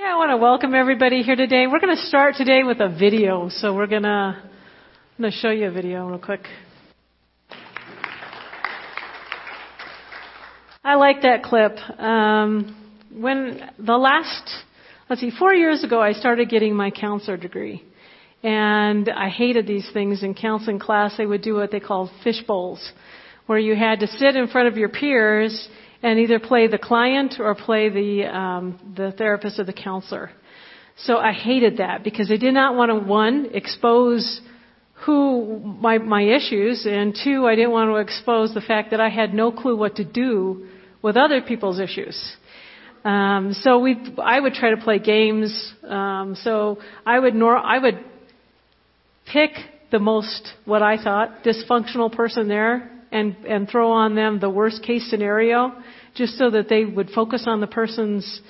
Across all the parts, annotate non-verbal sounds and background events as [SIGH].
Yeah, I want to welcome everybody here today. We're going to start today with a video. So we're going to, I'm going to show you a video real quick. I like that clip. Um, when the last, let's see, four years ago, I started getting my counselor degree. And I hated these things in counseling class. They would do what they called fish bowls, where you had to sit in front of your peers and either play the client or play the um, the therapist or the counselor. So I hated that because I did not want to one expose who my my issues, and two, I didn't want to expose the fact that I had no clue what to do with other people's issues. Um, so we, I would try to play games. Um, so I would nor, I would pick the most what I thought dysfunctional person there and and throw on them the worst case scenario, just so that they would focus on the person's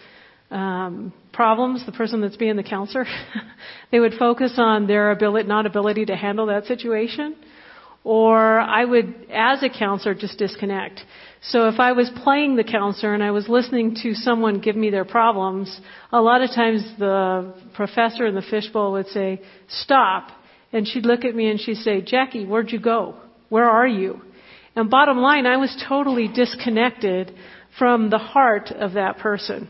um, problems, the person that's being the counselor. [LAUGHS] they would focus on their ability, not ability to handle that situation. Or I would, as a counselor, just disconnect. So if I was playing the counselor and I was listening to someone give me their problems, a lot of times the professor in the fishbowl would say, stop. And she'd look at me and she'd say, Jackie, where'd you go? Where are you? And bottom line, I was totally disconnected from the heart of that person.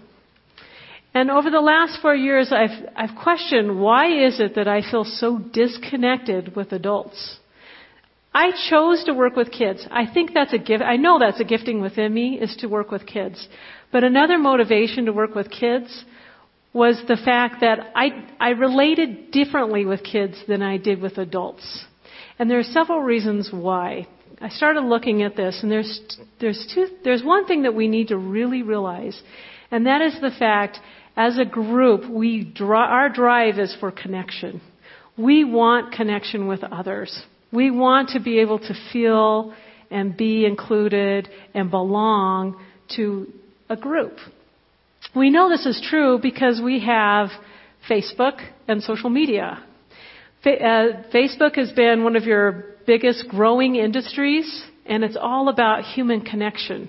And over the last four years, I've, I've questioned why is it that I feel so disconnected with adults? I chose to work with kids. I think that's a gift. I know that's a gifting within me is to work with kids. But another motivation to work with kids was the fact that I, I related differently with kids than I did with adults. And there are several reasons why. I started looking at this and there's, there's two, there's one thing that we need to really realize. And that is the fact, as a group, we draw, our drive is for connection. We want connection with others. We want to be able to feel and be included and belong to a group. We know this is true because we have Facebook and social media. Uh, Facebook has been one of your biggest growing industries, and it's all about human connection.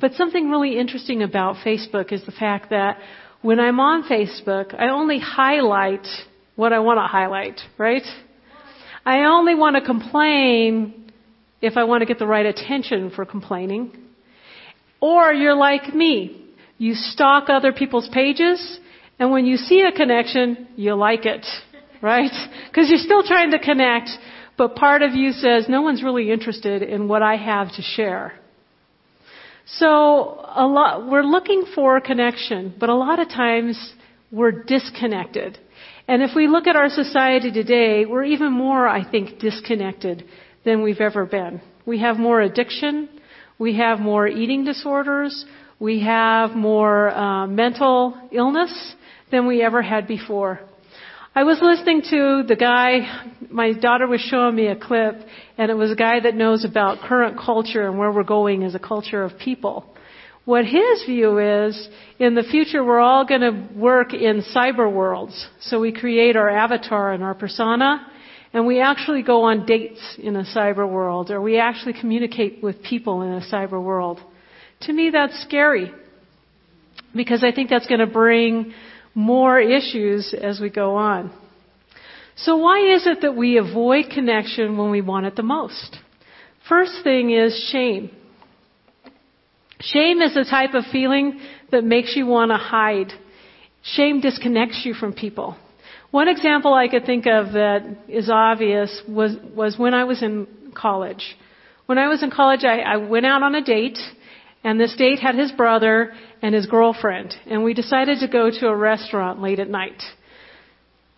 But something really interesting about Facebook is the fact that when I'm on Facebook, I only highlight what I want to highlight, right? I only want to complain if I want to get the right attention for complaining. Or you're like me. You stalk other people's pages, and when you see a connection, you like it. Right? Because you're still trying to connect, but part of you says, no one's really interested in what I have to share. So a lot, we're looking for connection, but a lot of times we're disconnected. And if we look at our society today, we're even more, I think, disconnected than we've ever been. We have more addiction. We have more eating disorders. We have more uh, mental illness than we ever had before. I was listening to the guy, my daughter was showing me a clip, and it was a guy that knows about current culture and where we're going as a culture of people. What his view is, in the future we're all going to work in cyber worlds. So we create our avatar and our persona, and we actually go on dates in a cyber world, or we actually communicate with people in a cyber world. To me that's scary. Because I think that's going to bring more issues as we go on. So why is it that we avoid connection when we want it the most? First thing is shame. Shame is a type of feeling that makes you want to hide. Shame disconnects you from people. One example I could think of that is obvious was, was when I was in college. When I was in college, I, I went out on a date, and this date had his brother and his girlfriend, and we decided to go to a restaurant late at night.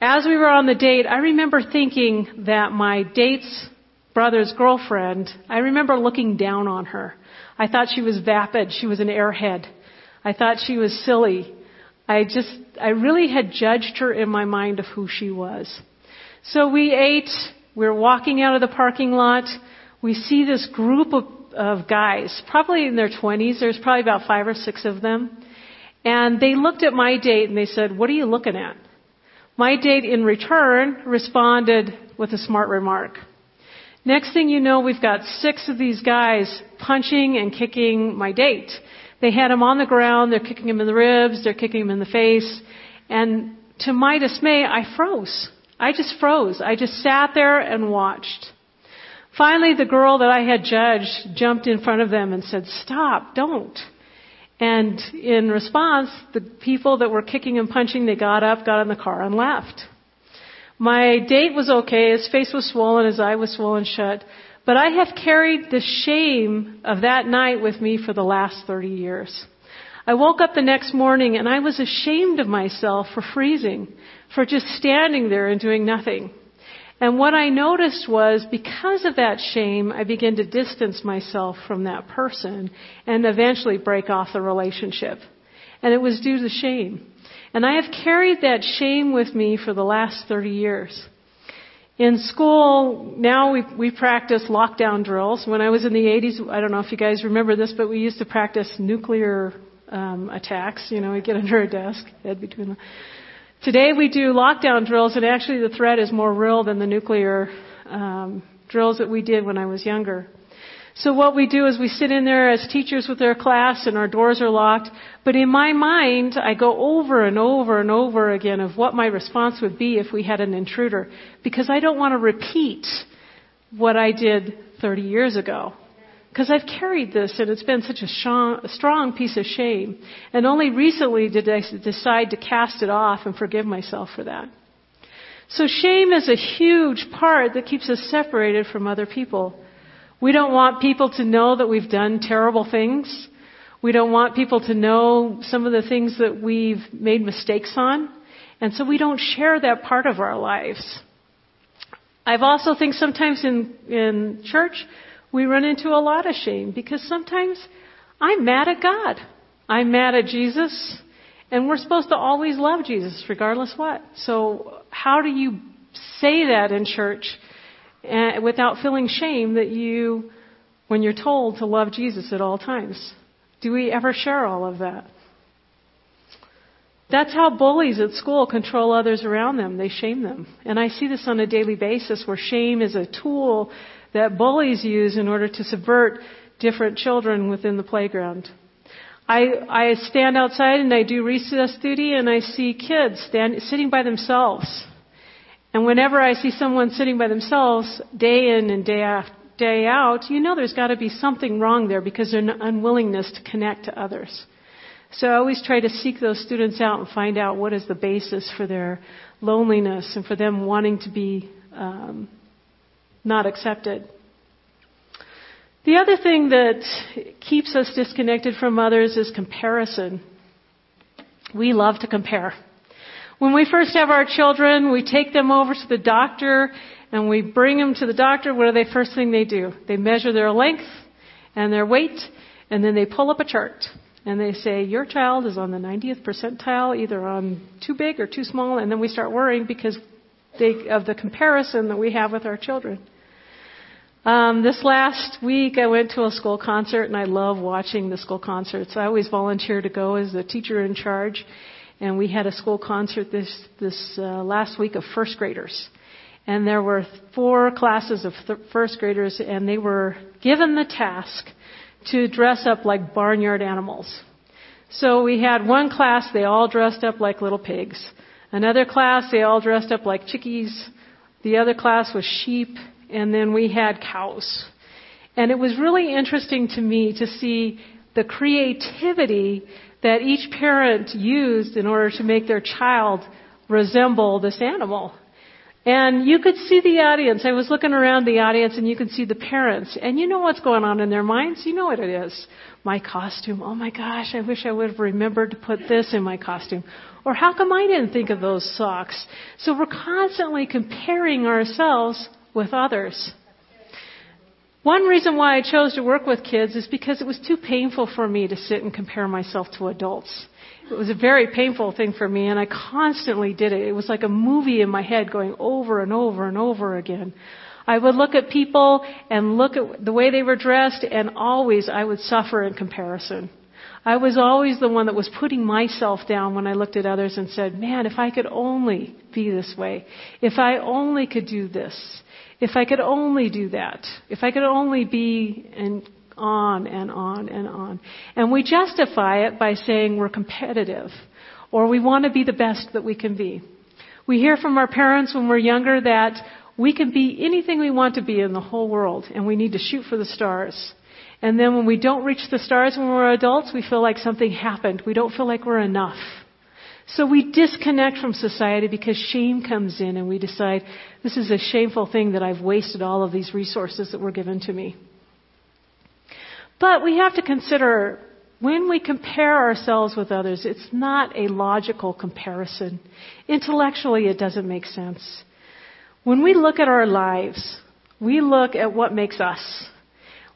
As we were on the date, I remember thinking that my date's brother's girlfriend, I remember looking down on her. I thought she was vapid. She was an airhead. I thought she was silly. I just, I really had judged her in my mind of who she was. So we ate. We're walking out of the parking lot. We see this group of, of guys, probably in their 20s. There's probably about five or six of them. And they looked at my date and they said, what are you looking at? My date in return responded with a smart remark. Next thing you know, we've got six of these guys punching and kicking my date. They had him on the ground, they're kicking him in the ribs, they're kicking him in the face, and to my dismay, I froze. I just froze. I just sat there and watched. Finally, the girl that I had judged jumped in front of them and said, stop, don't. And in response, the people that were kicking and punching, they got up, got in the car, and left. My date was okay. His face was swollen, his eye was swollen shut. But I have carried the shame of that night with me for the last 30 years. I woke up the next morning and I was ashamed of myself for freezing, for just standing there and doing nothing. And what I noticed was because of that shame, I began to distance myself from that person and eventually break off the relationship. And it was due to shame. And I have carried that shame with me for the last 30 years. In school, now we, we practice lockdown drills. When I was in the 80s, I don't know if you guys remember this, but we used to practice nuclear um, attacks. You know, we get under a desk, head between them. Today we do lockdown drills, and actually the threat is more real than the nuclear um, drills that we did when I was younger. So what we do is we sit in there as teachers with our class and our doors are locked. But in my mind, I go over and over and over again of what my response would be if we had an intruder. Because I don't want to repeat what I did 30 years ago. Because I've carried this and it's been such a strong piece of shame. And only recently did I decide to cast it off and forgive myself for that. So shame is a huge part that keeps us separated from other people. We don't want people to know that we've done terrible things. We don't want people to know some of the things that we've made mistakes on. And so we don't share that part of our lives. I've also think sometimes in, in church, we run into a lot of shame because sometimes I'm mad at God. I'm mad at Jesus. And we're supposed to always love Jesus regardless what. So how do you say that in church uh, without feeling shame that you, when you're told to love Jesus at all times? Do we ever share all of that? That's how bullies at school control others around them. They shame them. And I see this on a daily basis where shame is a tool that bullies use in order to subvert different children within the playground. I, I stand outside and I do recess duty and I see kids stand, sitting by themselves. And whenever I see someone sitting by themselves day in and day out, day out, you know there's got to be something wrong there because there's an unwillingness to connect to others. So I always try to seek those students out and find out what is the basis for their loneliness and for them wanting to be um, not accepted. The other thing that keeps us disconnected from others is comparison. We love to compare. When we first have our children, we take them over to the doctor and we bring them to the doctor. What are the first thing they do? They measure their length and their weight and then they pull up a chart and they say, your child is on the 90th percentile, either on too big or too small, and then we start worrying because they, of the comparison that we have with our children. Um, this last week, I went to a school concert, and I love watching the school concerts. I always volunteer to go as the teacher in charge, and we had a school concert this this uh, last week of first graders, and there were four classes of th- first graders, and they were given the task to dress up like barnyard animals. So we had one class; they all dressed up like little pigs. Another class, they all dressed up like chickies. The other class was sheep and then we had cows. And it was really interesting to me to see the creativity that each parent used in order to make their child resemble this animal. And you could see the audience. I was looking around the audience and you could see the parents. And you know what's going on in their minds? You know what it is. My costume. Oh my gosh, I wish I would have remembered to put this in my costume. Or how come I didn't think of those socks? So we're constantly comparing ourselves with others. One reason why I chose to work with kids is because it was too painful for me to sit and compare myself to adults. It was a very painful thing for me and I constantly did it. It was like a movie in my head going over and over and over again. I would look at people and look at the way they were dressed and always I would suffer in comparison. I was always the one that was putting myself down when I looked at others and said, man, if I could only be this way. If I only could do this. If I could only do that. If I could only be and on and on and on. And we justify it by saying we're competitive or we want to be the best that we can be. We hear from our parents when we're younger that we can be anything we want to be in the whole world and we need to shoot for the stars. And then when we don't reach the stars when we're adults, we feel like something happened. We don't feel like we're enough. So we disconnect from society because shame comes in and we decide this is a shameful thing that I've wasted all of these resources that were given to me. But we have to consider when we compare ourselves with others, it's not a logical comparison. Intellectually, it doesn't make sense. When we look at our lives, we look at what makes us.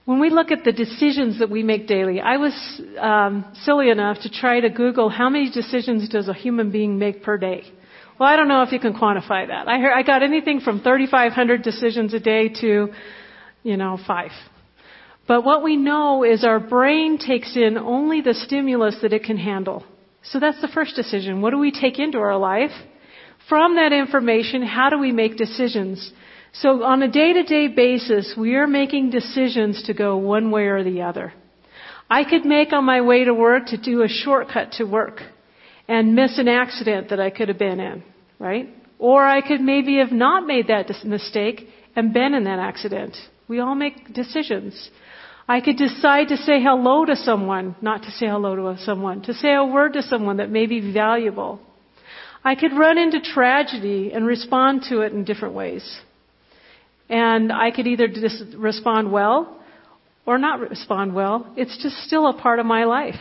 When we look at the decisions that we make daily, I was um, silly enough to try to Google how many decisions does a human being make per day. Well, I don't know if you can quantify that. I, heard, I got anything from 3,500 decisions a day to, you know, five. But what we know is our brain takes in only the stimulus that it can handle. So that's the first decision. What do we take into our life? From that information, how do we make decisions? So on a day to day basis, we are making decisions to go one way or the other. I could make on my way to work to do a shortcut to work and miss an accident that I could have been in, right? Or I could maybe have not made that mistake and been in that accident. We all make decisions. I could decide to say hello to someone, not to say hello to someone, to say a word to someone that may be valuable. I could run into tragedy and respond to it in different ways. And I could either dis- respond well or not respond well. It's just still a part of my life.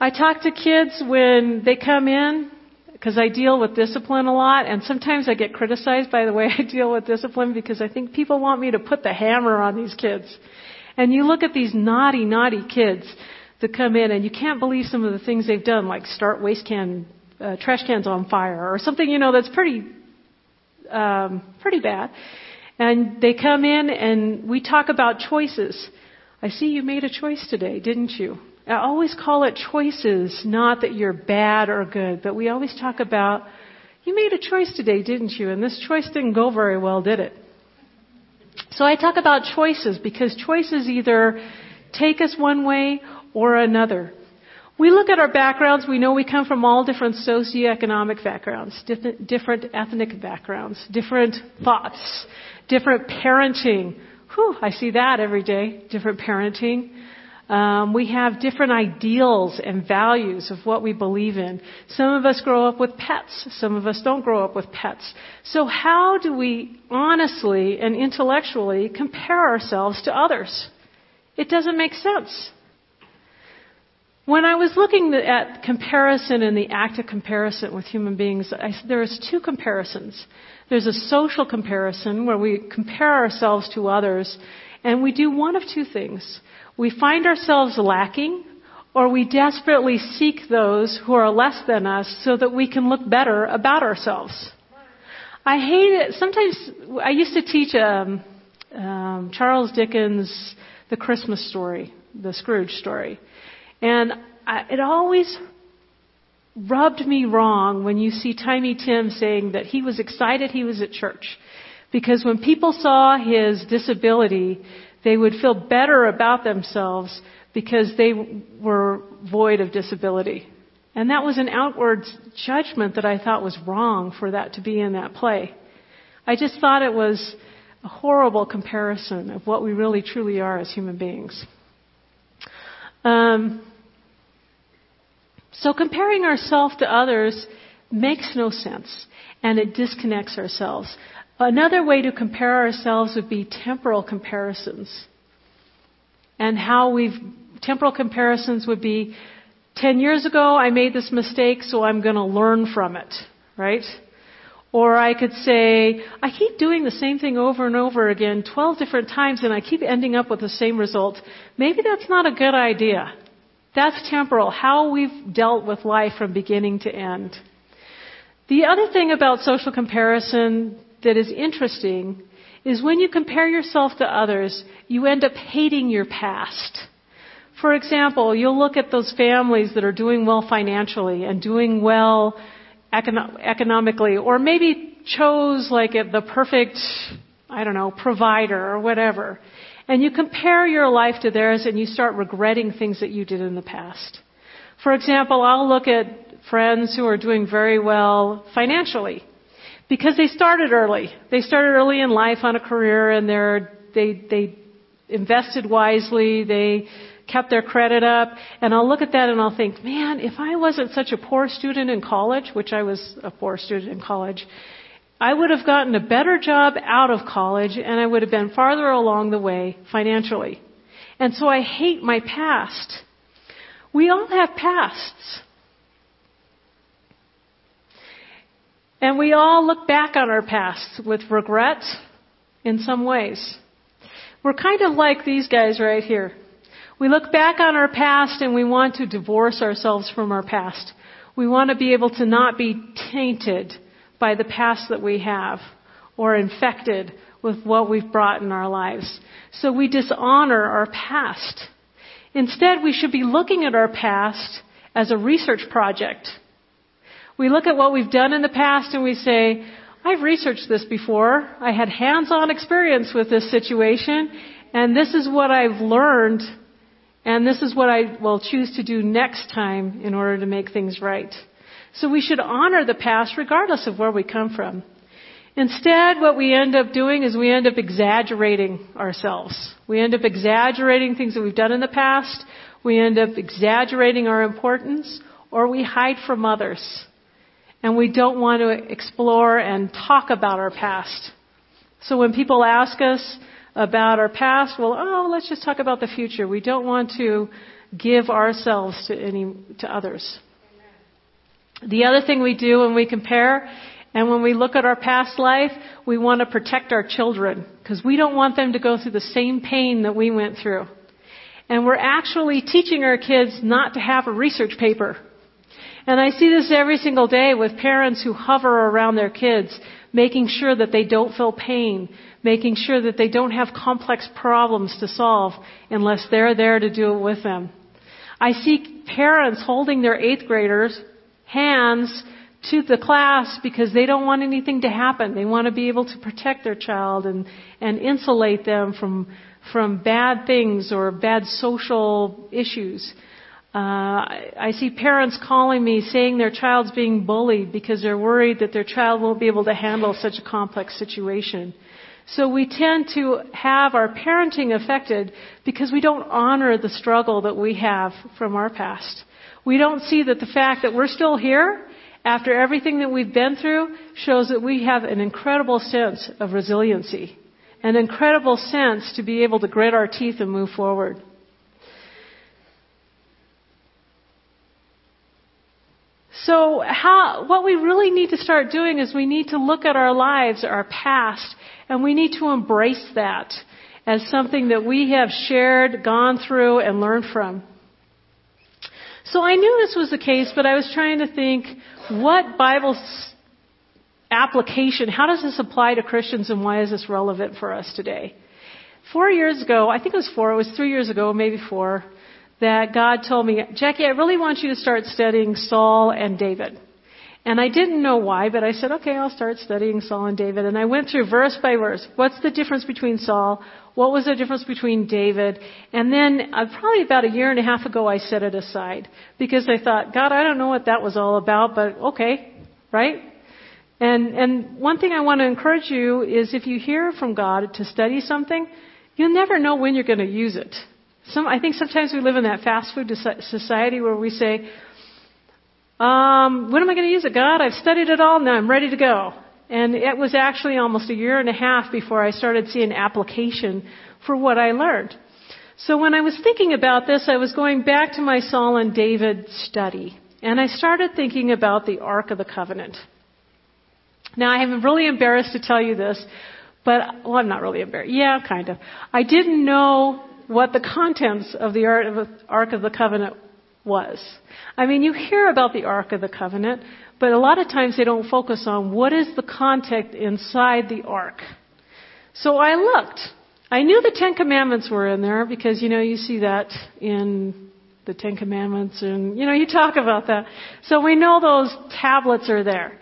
I talk to kids when they come in because I deal with discipline a lot and sometimes I get criticized by the way [LAUGHS] I deal with discipline because I think people want me to put the hammer on these kids. And you look at these naughty, naughty kids that come in, and you can't believe some of the things they've done, like start waste can, uh, trash cans on fire, or something you know that's pretty, um, pretty bad. And they come in, and we talk about choices. I see you made a choice today, didn't you? I always call it choices, not that you're bad or good, but we always talk about, you made a choice today, didn't you? And this choice didn't go very well, did it? So I talk about choices because choices either take us one way or another. We look at our backgrounds, we know we come from all different socioeconomic backgrounds, different, different ethnic backgrounds, different thoughts, different parenting. Whew, I see that every day, different parenting. Um, we have different ideals and values of what we believe in. Some of us grow up with pets. Some of us don't grow up with pets. So how do we honestly and intellectually compare ourselves to others? It doesn't make sense. When I was looking at comparison and the act of comparison with human beings, I, there's two comparisons. There's a social comparison where we compare ourselves to others, and we do one of two things we find ourselves lacking, or we desperately seek those who are less than us so that we can look better about ourselves. I hate it. Sometimes I used to teach um, um, Charles Dickens' The Christmas Story, the Scrooge story, and I, it always rubbed me wrong when you see Tiny Tim saying that he was excited he was at church. Because when people saw his disability, they would feel better about themselves because they were void of disability. And that was an outward judgment that I thought was wrong for that to be in that play. I just thought it was a horrible comparison of what we really truly are as human beings. Um, so comparing ourselves to others makes no sense and it disconnects ourselves. Another way to compare ourselves would be temporal comparisons. And how we've, temporal comparisons would be 10 years ago I made this mistake, so I'm going to learn from it, right? Or I could say, I keep doing the same thing over and over again 12 different times and I keep ending up with the same result. Maybe that's not a good idea. That's temporal, how we've dealt with life from beginning to end. The other thing about social comparison that is interesting is when you compare yourself to others, you end up hating your past. For example, you'll look at those families that are doing well financially and doing well econo- economically, or maybe chose like the perfect, I don't know, provider or whatever. And you compare your life to theirs and you start regretting things that you did in the past. For example, I'll look at friends who are doing very well financially because they started early. They started early in life on a career and they're, they, they invested wisely. They kept their credit up. And I'll look at that and I'll think, man, if I wasn't such a poor student in college, which I was a poor student in college, I would have gotten a better job out of college and I would have been farther along the way financially. And so I hate my past. We all have pasts. And we all look back on our pasts with regret in some ways. We're kind of like these guys right here. We look back on our past and we want to divorce ourselves from our past. We want to be able to not be tainted by the past that we have or infected with what we've brought in our lives. So we dishonor our past. Instead, we should be looking at our past as a research project. We look at what we've done in the past and we say, I've researched this before. I had hands-on experience with this situation and this is what I've learned and this is what I will choose to do next time in order to make things right. So we should honor the past regardless of where we come from. Instead, what we end up doing is we end up exaggerating ourselves. We end up exaggerating things that we've done in the past. We end up exaggerating our importance or we hide from others. And we don't want to explore and talk about our past. So when people ask us, about our past, well, oh, let's just talk about the future. We don't want to give ourselves to any to others. The other thing we do when we compare and when we look at our past life, we want to protect our children because we don't want them to go through the same pain that we went through. And we're actually teaching our kids not to have a research paper. And I see this every single day with parents who hover around their kids, making sure that they don't feel pain, making sure that they don't have complex problems to solve unless they're there to do it with them. I see parents holding their eighth graders' hands to the class because they don't want anything to happen. They want to be able to protect their child and, and insulate them from, from bad things or bad social issues. Uh, I see parents calling me saying their child's being bullied because they're worried that their child won't be able to handle such a complex situation. So we tend to have our parenting affected because we don't honor the struggle that we have from our past. We don't see that the fact that we're still here after everything that we've been through shows that we have an incredible sense of resiliency, an incredible sense to be able to grit our teeth and move forward. So how, what we really need to start doing is we need to look at our lives, our past, and we need to embrace that as something that we have shared, gone through, and learned from. So I knew this was the case, but I was trying to think, what Bible application, how does this apply to Christians and why is this relevant for us today? Four years ago, I think it was four, it was three years ago, maybe four, that God told me, Jackie, I really want you to start studying Saul and David. And I didn't know why, but I said, okay, I'll start studying Saul and David. And I went through verse by verse. What's the difference between Saul? What was the difference between David? And then uh, probably about a year and a half ago, I set it aside because I thought, God, I don't know what that was all about, but okay, right? And, and one thing I want to encourage you is if you hear from God to study something, you'll never know when you're going to use it. Some, I think sometimes we live in that fast food society where we say, um, when am I going to use it, God? I've studied it all, now I'm ready to go. And it was actually almost a year and a half before I started seeing application for what I learned. So when I was thinking about this, I was going back to my Saul and David study. And I started thinking about the Ark of the Covenant. Now I am really embarrassed to tell you this, but, well I'm not really embarrassed. Yeah, kind of. I didn't know what the contents of the Ark of the Covenant was. I mean, you hear about the Ark of the Covenant, but a lot of times they don't focus on what is the content inside the Ark. So I looked. I knew the Ten Commandments were in there because, you know, you see that in the Ten Commandments and, you know, you talk about that. So we know those tablets are there.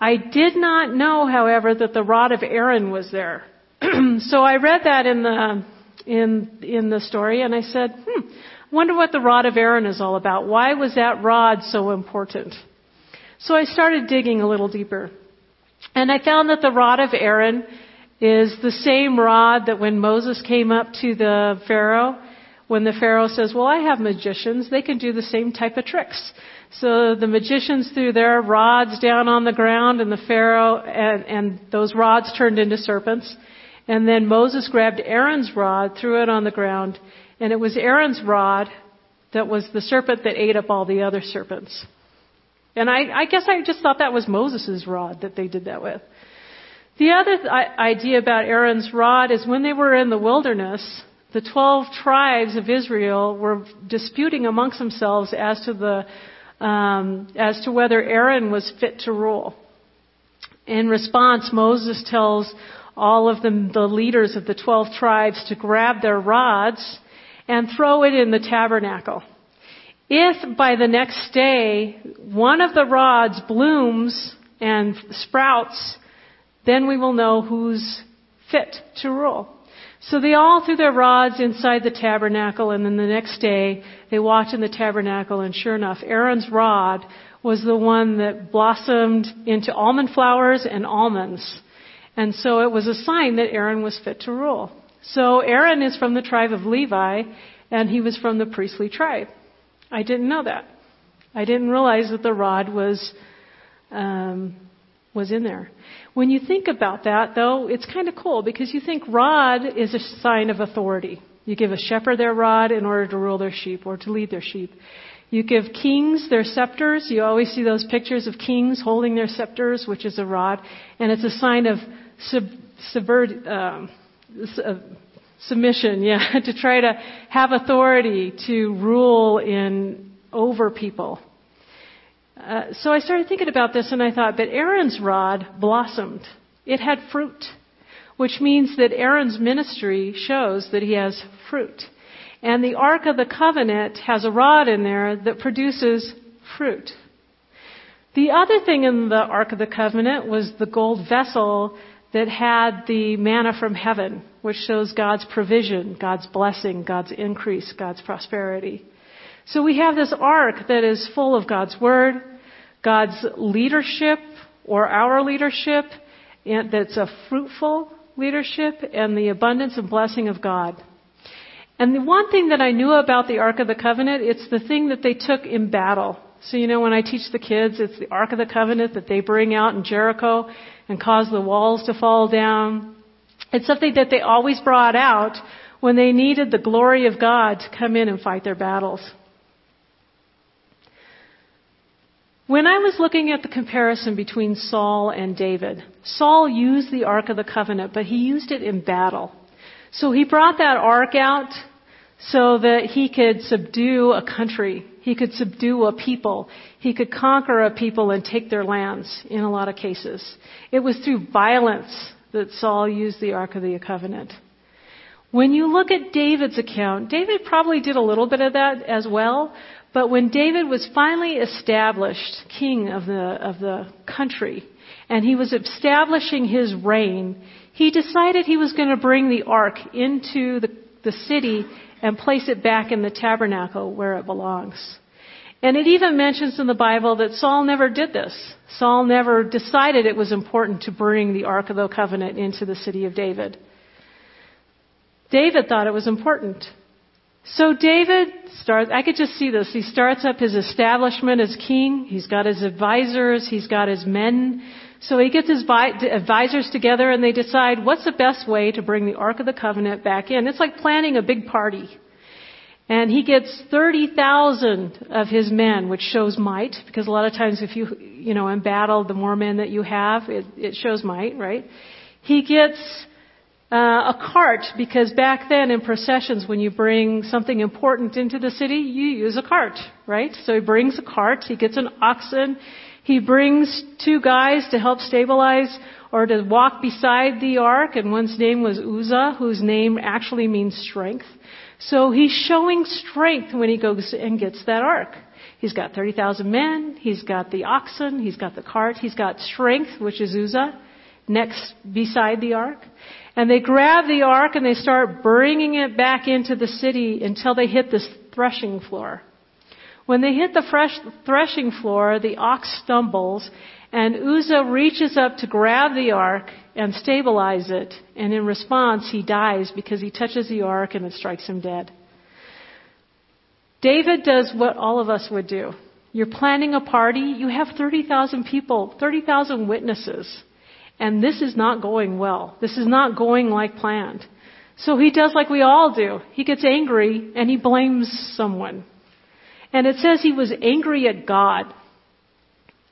I did not know, however, that the rod of Aaron was there. [CLEARS THROAT] so I read that in the in in the story, and I said, "Hmm, wonder what the rod of Aaron is all about. Why was that rod so important?" So I started digging a little deeper, and I found that the rod of Aaron is the same rod that when Moses came up to the Pharaoh, when the Pharaoh says, "Well, I have magicians; they can do the same type of tricks." So the magicians threw their rods down on the ground, and the Pharaoh and, and those rods turned into serpents. And then Moses grabbed Aaron's rod, threw it on the ground, and it was Aaron's rod that was the serpent that ate up all the other serpents. And I, I guess I just thought that was Moses' rod that they did that with. The other th- idea about Aaron's rod is when they were in the wilderness, the 12 tribes of Israel were disputing amongst themselves as to the um, as to whether Aaron was fit to rule. In response, Moses tells all of the, the leaders of the 12 tribes to grab their rods and throw it in the tabernacle. If by the next day one of the rods blooms and sprouts, then we will know who's fit to rule. So they all threw their rods inside the tabernacle, and then the next day they walked in the tabernacle, and sure enough, Aaron's rod was the one that blossomed into almond flowers and almonds. And so it was a sign that Aaron was fit to rule. So Aaron is from the tribe of Levi, and he was from the priestly tribe. I didn't know that. I didn't realize that the rod was um, was in there. When you think about that, though, it's kind of cool because you think rod is a sign of authority. You give a shepherd their rod in order to rule their sheep or to lead their sheep. You give kings their scepters. You always see those pictures of kings holding their scepters, which is a rod, and it's a sign of sub, subvert, um, uh, submission. Yeah, [LAUGHS] to try to have authority to rule in over people. Uh, so I started thinking about this and I thought, but Aaron's rod blossomed. It had fruit, which means that Aaron's ministry shows that he has fruit. And the Ark of the Covenant has a rod in there that produces fruit. The other thing in the Ark of the Covenant was the gold vessel that had the manna from heaven, which shows God's provision, God's blessing, God's increase, God's prosperity. So we have this ark that is full of God's Word, God's leadership or our leadership and that's a fruitful leadership and the abundance and blessing of God. And the one thing that I knew about the Ark of the Covenant, it's the thing that they took in battle. So you know when I teach the kids, it's the Ark of the Covenant that they bring out in Jericho and cause the walls to fall down. It's something that they always brought out when they needed the glory of God to come in and fight their battles. When I was looking at the comparison between Saul and David, Saul used the Ark of the Covenant, but he used it in battle. So he brought that Ark out so that he could subdue a country. He could subdue a people. He could conquer a people and take their lands in a lot of cases. It was through violence that Saul used the Ark of the Covenant. When you look at David's account, David probably did a little bit of that as well, but when David was finally established king of the, of the country, and he was establishing his reign, he decided he was going to bring the ark into the, the city and place it back in the tabernacle where it belongs. And it even mentions in the Bible that Saul never did this. Saul never decided it was important to bring the Ark of the Covenant into the city of David. David thought it was important. So David starts, I could just see this. He starts up his establishment as king. He's got his advisors. He's got his men. So he gets his advisors together and they decide what's the best way to bring the Ark of the Covenant back in. It's like planning a big party. And he gets 30,000 of his men, which shows might, because a lot of times if you, you know, in battle, the more men that you have, it, it shows might, right? He gets uh, a cart because back then in processions when you bring something important into the city you use a cart right so he brings a cart he gets an oxen he brings two guys to help stabilize or to walk beside the ark and one's name was uzzah whose name actually means strength so he's showing strength when he goes and gets that ark he's got 30,000 men he's got the oxen he's got the cart he's got strength which is uzzah next beside the ark. And they grab the ark and they start bringing it back into the city until they hit this threshing floor. When they hit the fresh threshing floor, the ox stumbles and Uzzah reaches up to grab the ark and stabilize it. And in response, he dies because he touches the ark and it strikes him dead. David does what all of us would do. You're planning a party, you have 30,000 people, 30,000 witnesses, and this is not going well. This is not going like planned. So he does like we all do. He gets angry and he blames someone. And it says he was angry at God.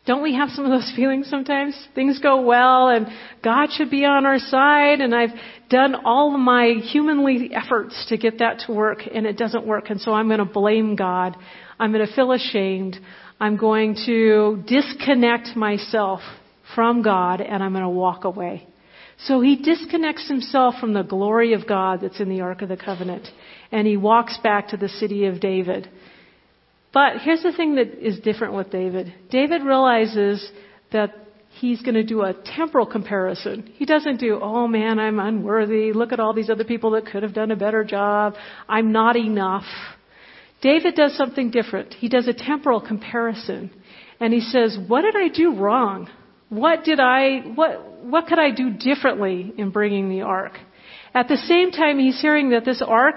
Don't we have some of those [LAUGHS] feelings sometimes? Things go well and God should be on our side and I've done all my humanly efforts to get that to work and it doesn't work and so I'm going to blame God. I'm going to feel ashamed. I'm going to disconnect myself from God and I'm going to walk away. So he disconnects himself from the glory of God that's in the Ark of the Covenant and he walks back to the city of David. But here's the thing that is different with David. David realizes that he's going to do a temporal comparison. He doesn't do, oh man, I'm unworthy. Look at all these other people that could have done a better job. I'm not enough. David does something different. He does a temporal comparison. And he says, what did I do wrong? What did I, what, what could I do differently in bringing the ark? At the same time, he's hearing that this ark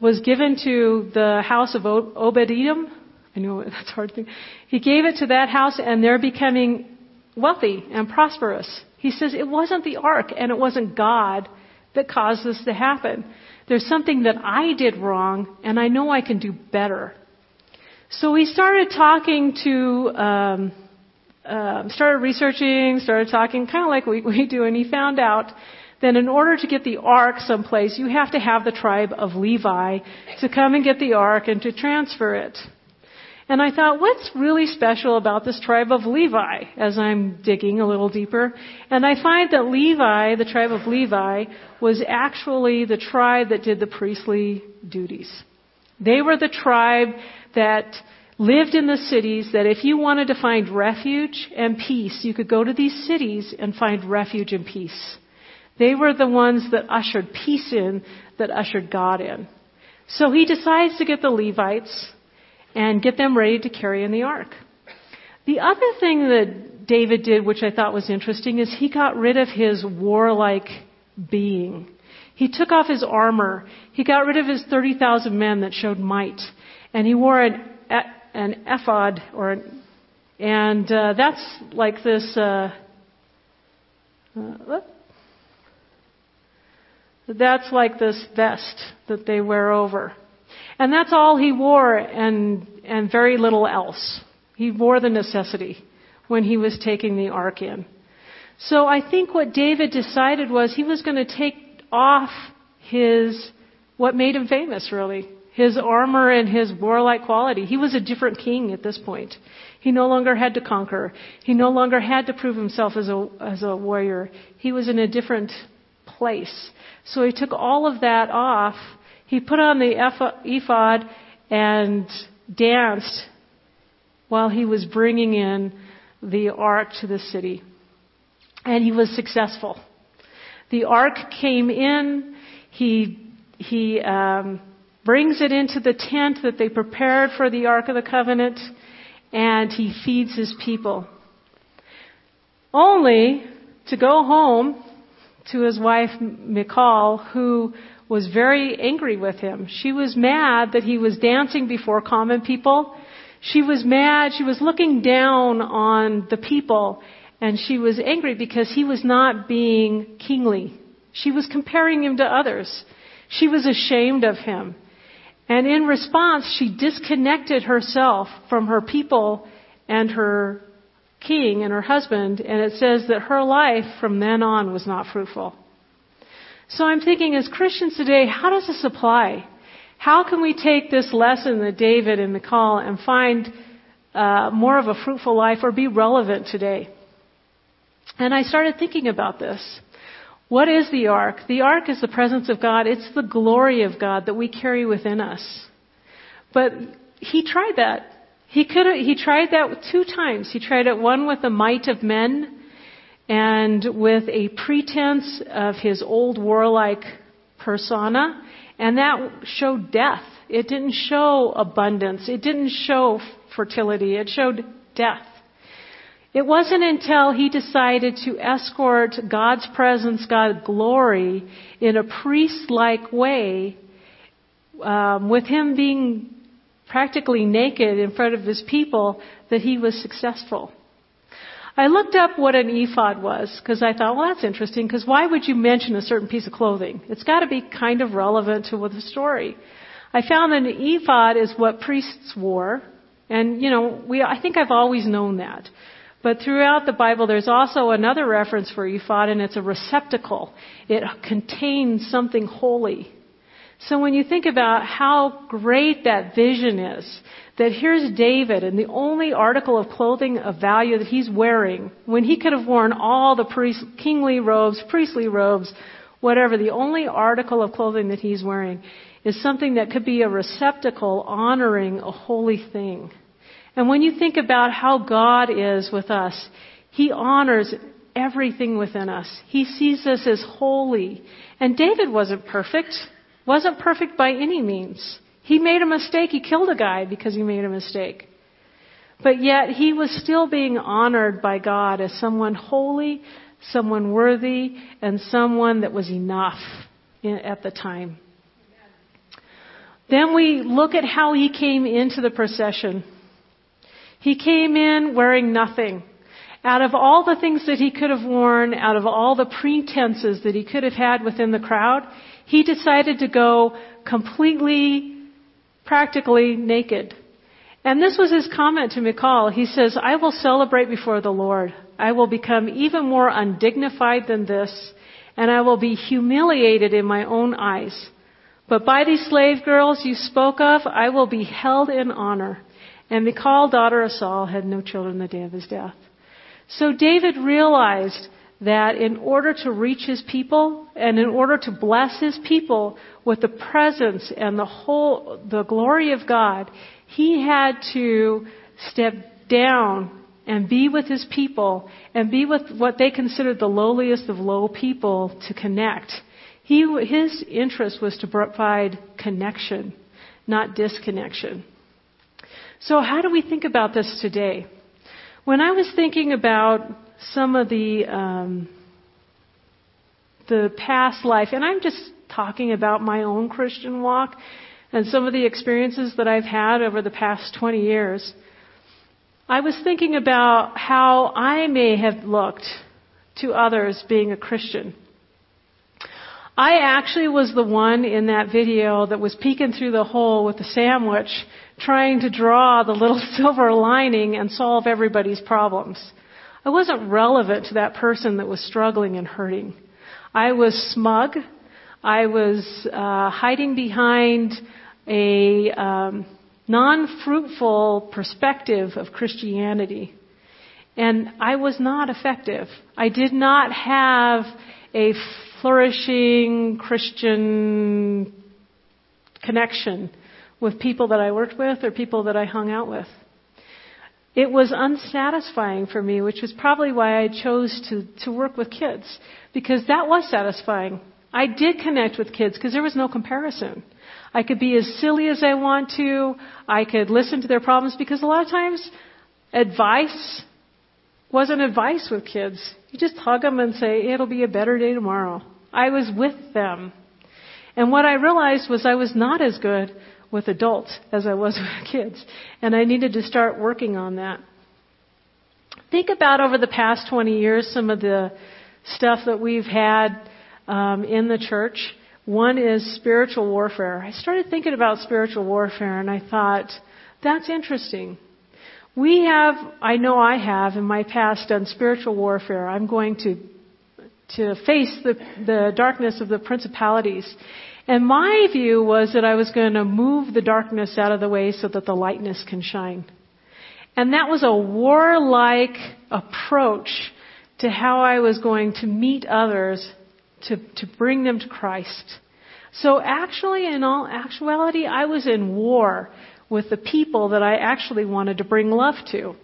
was given to the house of Obed-Edom, I know [LAUGHS] that's hard thing. He gave it to that house and they're becoming wealthy and prosperous. He says it wasn't the ark and it wasn't God that caused this to happen. There's something that I did wrong and I know I can do better. So we started talking to, um, uh, started researching, started talking kind of like we, [LAUGHS] we do, and he found out that in order to get the ark someplace, you have to have the tribe of Levi to come and get the ark and to transfer it. And I thought, what's really special about this tribe of Levi as I'm digging a little deeper? And I find that Levi, the tribe of Levi, was actually the tribe that did the priestly duties. They were the tribe that lived in the cities that if you wanted to find refuge and peace, you could go to these cities and find refuge and peace. They were the ones that ushered peace in, that ushered God in. So he decides to get the Levites, and get them ready to carry in the ark. The other thing that David did, which I thought was interesting, is he got rid of his warlike being. He took off his armor. He got rid of his 30,000 men that showed might. And he wore an, an ephod, or, an, and uh, that's like this. Uh, uh, that's like this vest that they wear over. And that's all he wore and, and very little else. He wore the necessity when he was taking the ark in. So I think what David decided was he was going to take off his, what made him famous really, his armor and his warlike quality. He was a different king at this point. He no longer had to conquer. He no longer had to prove himself as a, as a warrior. He was in a different place. So he took all of that off he put on the ephod and danced while he was bringing in the ark to the city. And he was successful. The ark came in. He, he um, brings it into the tent that they prepared for the Ark of the Covenant, and he feeds his people. Only to go home to his wife Michal, who was very angry with him. She was mad that he was dancing before common people. She was mad. She was looking down on the people and she was angry because he was not being kingly. She was comparing him to others. She was ashamed of him. And in response, she disconnected herself from her people and her king and her husband, and it says that her life from then on was not fruitful. So I'm thinking as Christians today, how does this apply? How can we take this lesson that David and Michal and find uh, more of a fruitful life or be relevant today? And I started thinking about this. What is the ark? The ark is the presence of God. It's the glory of God that we carry within us. But he tried that. He could he tried that two times. He tried it one with the might of men and with a pretense of his old warlike persona, and that showed death. It didn't show abundance. It didn't show fertility. It showed death. It wasn't until he decided to escort God's presence, God's glory, in a priest-like way, um, with him being practically naked in front of his people, that he was successful. I looked up what an ephod was because I thought, well, that's interesting because why would you mention a certain piece of clothing? It's got to be kind of relevant to the story. I found that an ephod is what priests wore, and you know, we I think I've always known that. But throughout the Bible, there's also another reference for ephod, and it's a receptacle. It contains something holy. So when you think about how great that vision is, that here's David and the only article of clothing of value that he's wearing, when he could have worn all the priest, kingly robes, priestly robes, whatever, the only article of clothing that he's wearing is something that could be a receptacle honoring a holy thing. And when you think about how God is with us, He honors everything within us. He sees us as holy. And David wasn't perfect wasn't perfect by any means. He made a mistake. He killed a guy because he made a mistake. But yet he was still being honored by God as someone holy, someone worthy, and someone that was enough at the time. Then we look at how he came into the procession. He came in wearing nothing. Out of all the things that he could have worn, out of all the pretenses that he could have had within the crowd, he decided to go completely, practically naked. And this was his comment to Michal. He says, I will celebrate before the Lord. I will become even more undignified than this, and I will be humiliated in my own eyes. But by these slave girls you spoke of, I will be held in honor. And Michal, daughter of Saul, had no children the day of his death. So David realized that in order to reach his people and in order to bless his people with the presence and the whole, the glory of God, he had to step down and be with his people and be with what they considered the lowliest of low people to connect. He, his interest was to provide connection, not disconnection. So how do we think about this today? When I was thinking about some of the um, the past life, and I'm just talking about my own Christian walk and some of the experiences that I've had over the past 20 years. I was thinking about how I may have looked to others being a Christian. I actually was the one in that video that was peeking through the hole with the sandwich trying to draw the little [LAUGHS] silver lining and solve everybody's problems. I wasn't relevant to that person that was struggling and hurting. I was smug. I was uh, hiding behind a um, non-fruitful perspective of Christianity. And I was not effective. I did not have a flourishing Christian connection with people that I worked with or people that I hung out with. It was unsatisfying for me, which was probably why I chose to, to work with kids, because that was satisfying. I did connect with kids because there was no comparison. I could be as silly as I want to. I could listen to their problems because a lot of times advice wasn't advice with kids. You just hug them and say, it'll be a better day tomorrow. I was with them. And what I realized was I was not as good with adults as I was [LAUGHS] with kids. And I needed to start working on that. Think about over the past 20 years some of the stuff that we've had um, in the church. One is spiritual warfare. I started thinking about spiritual warfare and I thought, that's interesting. We have, I know I have in my past done spiritual warfare. I'm going to to face the, the darkness of the principalities. And my view was that I was going to move the darkness out of the way so that the lightness can shine. And that was a warlike approach to how I was going to meet others to, to bring them to Christ. So actually, in all actuality, I was in war with the people that I actually wanted to bring love to.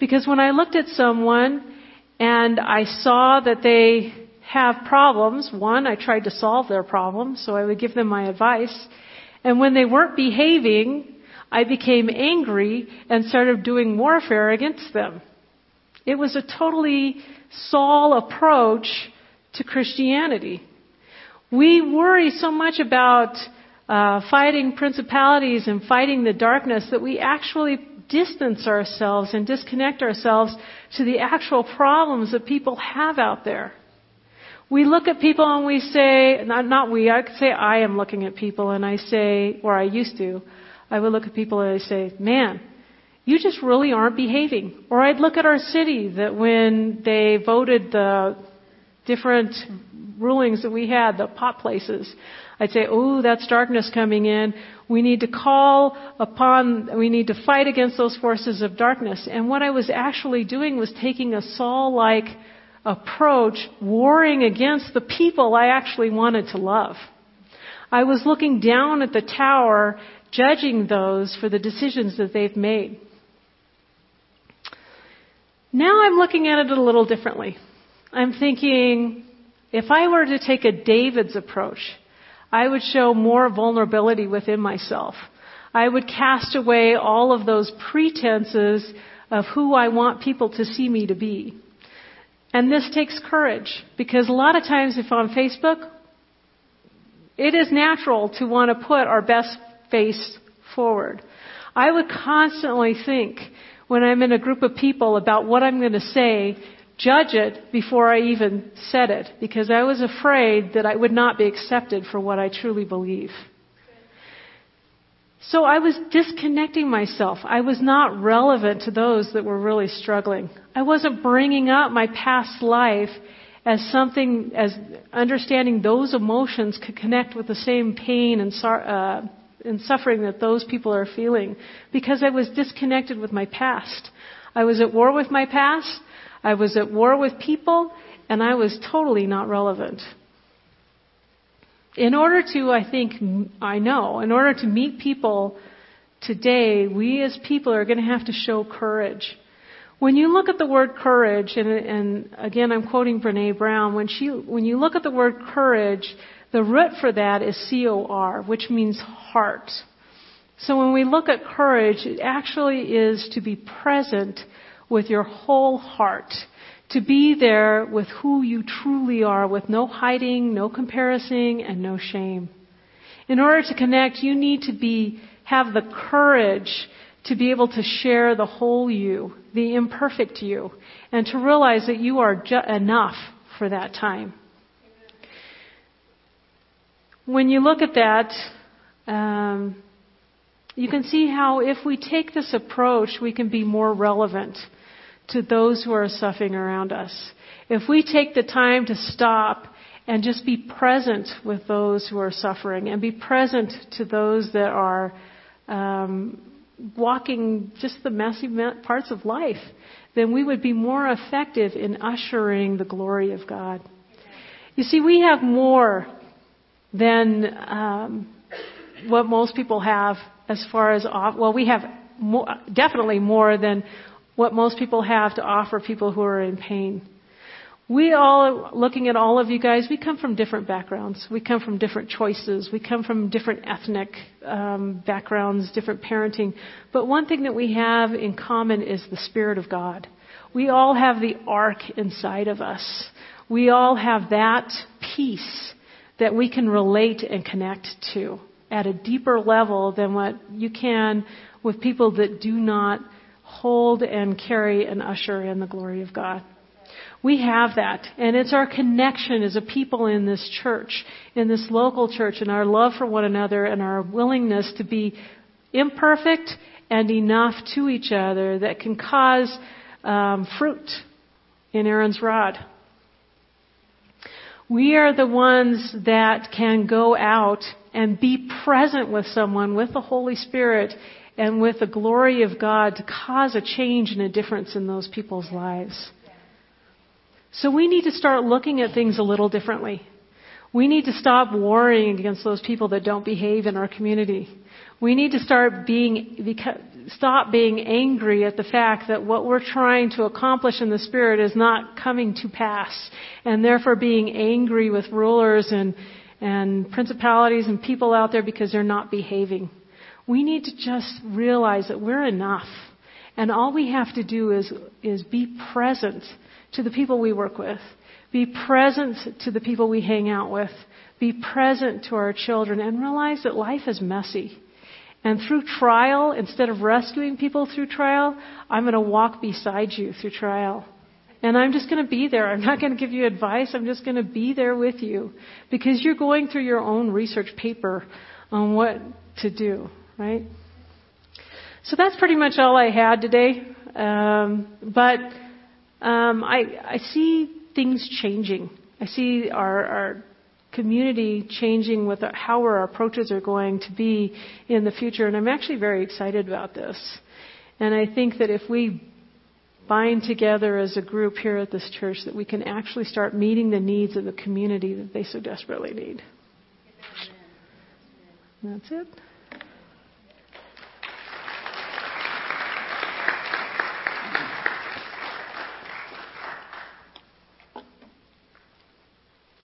Because when I looked at someone and I saw that they have problems. One, I tried to solve their problems, so I would give them my advice. And when they weren't behaving, I became angry and started doing warfare against them. It was a totally Saul approach to Christianity. We worry so much about uh, fighting principalities and fighting the darkness that we actually distance ourselves and disconnect ourselves to the actual problems that people have out there. We look at people and we say, not, not we, I could say I am looking at people and I say, or I used to, I would look at people and I say, man, you just really aren't behaving. Or I'd look at our city that when they voted the different rulings that we had, the pot places, I'd say, oh, that's darkness coming in. We need to call upon, we need to fight against those forces of darkness. And what I was actually doing was taking a Saul-like approach, warring against the people I actually wanted to love. I was looking down at the tower, judging those for the decisions that they've made. Now I'm looking at it a little differently. I'm thinking, if I were to take a David's approach, I would show more vulnerability within myself. I would cast away all of those pretenses of who I want people to see me to be. And this takes courage because a lot of times if on Facebook, it is natural to want to put our best face forward. I would constantly think when I'm in a group of people about what I'm going to say judge it before I even said it because I was afraid that I would not be accepted for what I truly believe. So I was disconnecting myself. I was not relevant to those that were really struggling. I wasn't bringing up my past life as something, as understanding those emotions could connect with the same pain and, uh, and suffering that those people are feeling because I was disconnected with my past. I was at war with my past I was at war with people, and I was totally not relevant. In order to, I think, I know, in order to meet people today, we as people are going to have to show courage. When you look at the word courage, and, and again I'm quoting Brene Brown, when, she, when you look at the word courage, the root for that is C-O-R, which means heart. So when we look at courage, it actually is to be present with your whole heart. To be there with who you truly are, with no hiding, no comparison, and no shame. In order to connect, you need to be, have the courage to be able to share the whole you, the imperfect you, and to realize that you are ju- enough for that time. When you look at that, um, you can see how if we take this approach, we can be more relevant to those who are suffering around us. If we take the time to stop and just be present with those who are suffering and be present to those that are um, walking just the messy parts of life, then we would be more effective in ushering the glory of God. You see, we have more than um, what most people have as far as well, we have more, definitely more than what most people have to offer people who are in pain. We all, looking at all of you guys, we come from different backgrounds. We come from different choices. We come from different ethnic um, backgrounds, different parenting. But one thing that we have in common is the Spirit of God. We all have the ark inside of us. We all have that peace that we can relate and connect to at a deeper level than what you can with people that do not hold and carry and usher in the glory of God. We have that. And it's our connection as a people in this church, in this local church, and our love for one another and our willingness to be imperfect and enough to each other that can cause um, fruit in Aaron's rod. We are the ones that can go out and be present with someone with the Holy Spirit and with the glory of God to cause a change and a difference in those people's lives. So we need to start looking at things a little differently. We need to stop warring against those people that don't behave in our community. We need to start being, stop being angry at the fact that what we're trying to accomplish in the Spirit is not coming to pass, and therefore being angry with rulers and, and principalities and people out there because they're not behaving. We need to just realize that we're enough. And all we have to do is, is be present to the people we work with. Be present to the people we hang out with. Be present to our children and realize that life is messy. And through trial, instead of rescuing people through trial, I'm going to walk beside you through trial. And I'm just going to be there. I'm not going to give you advice. I'm just going to be there with you because you're going through your own research paper on what to do, right? So that's pretty much all I had today. Um, but um, I, I see things changing. I see our, our community changing with how our approaches are going to be in the future, and I'm actually very excited about this. And I think that if we bind together as a group here at this church, that we can actually start meeting the needs of the community that they so desperately need. That's it.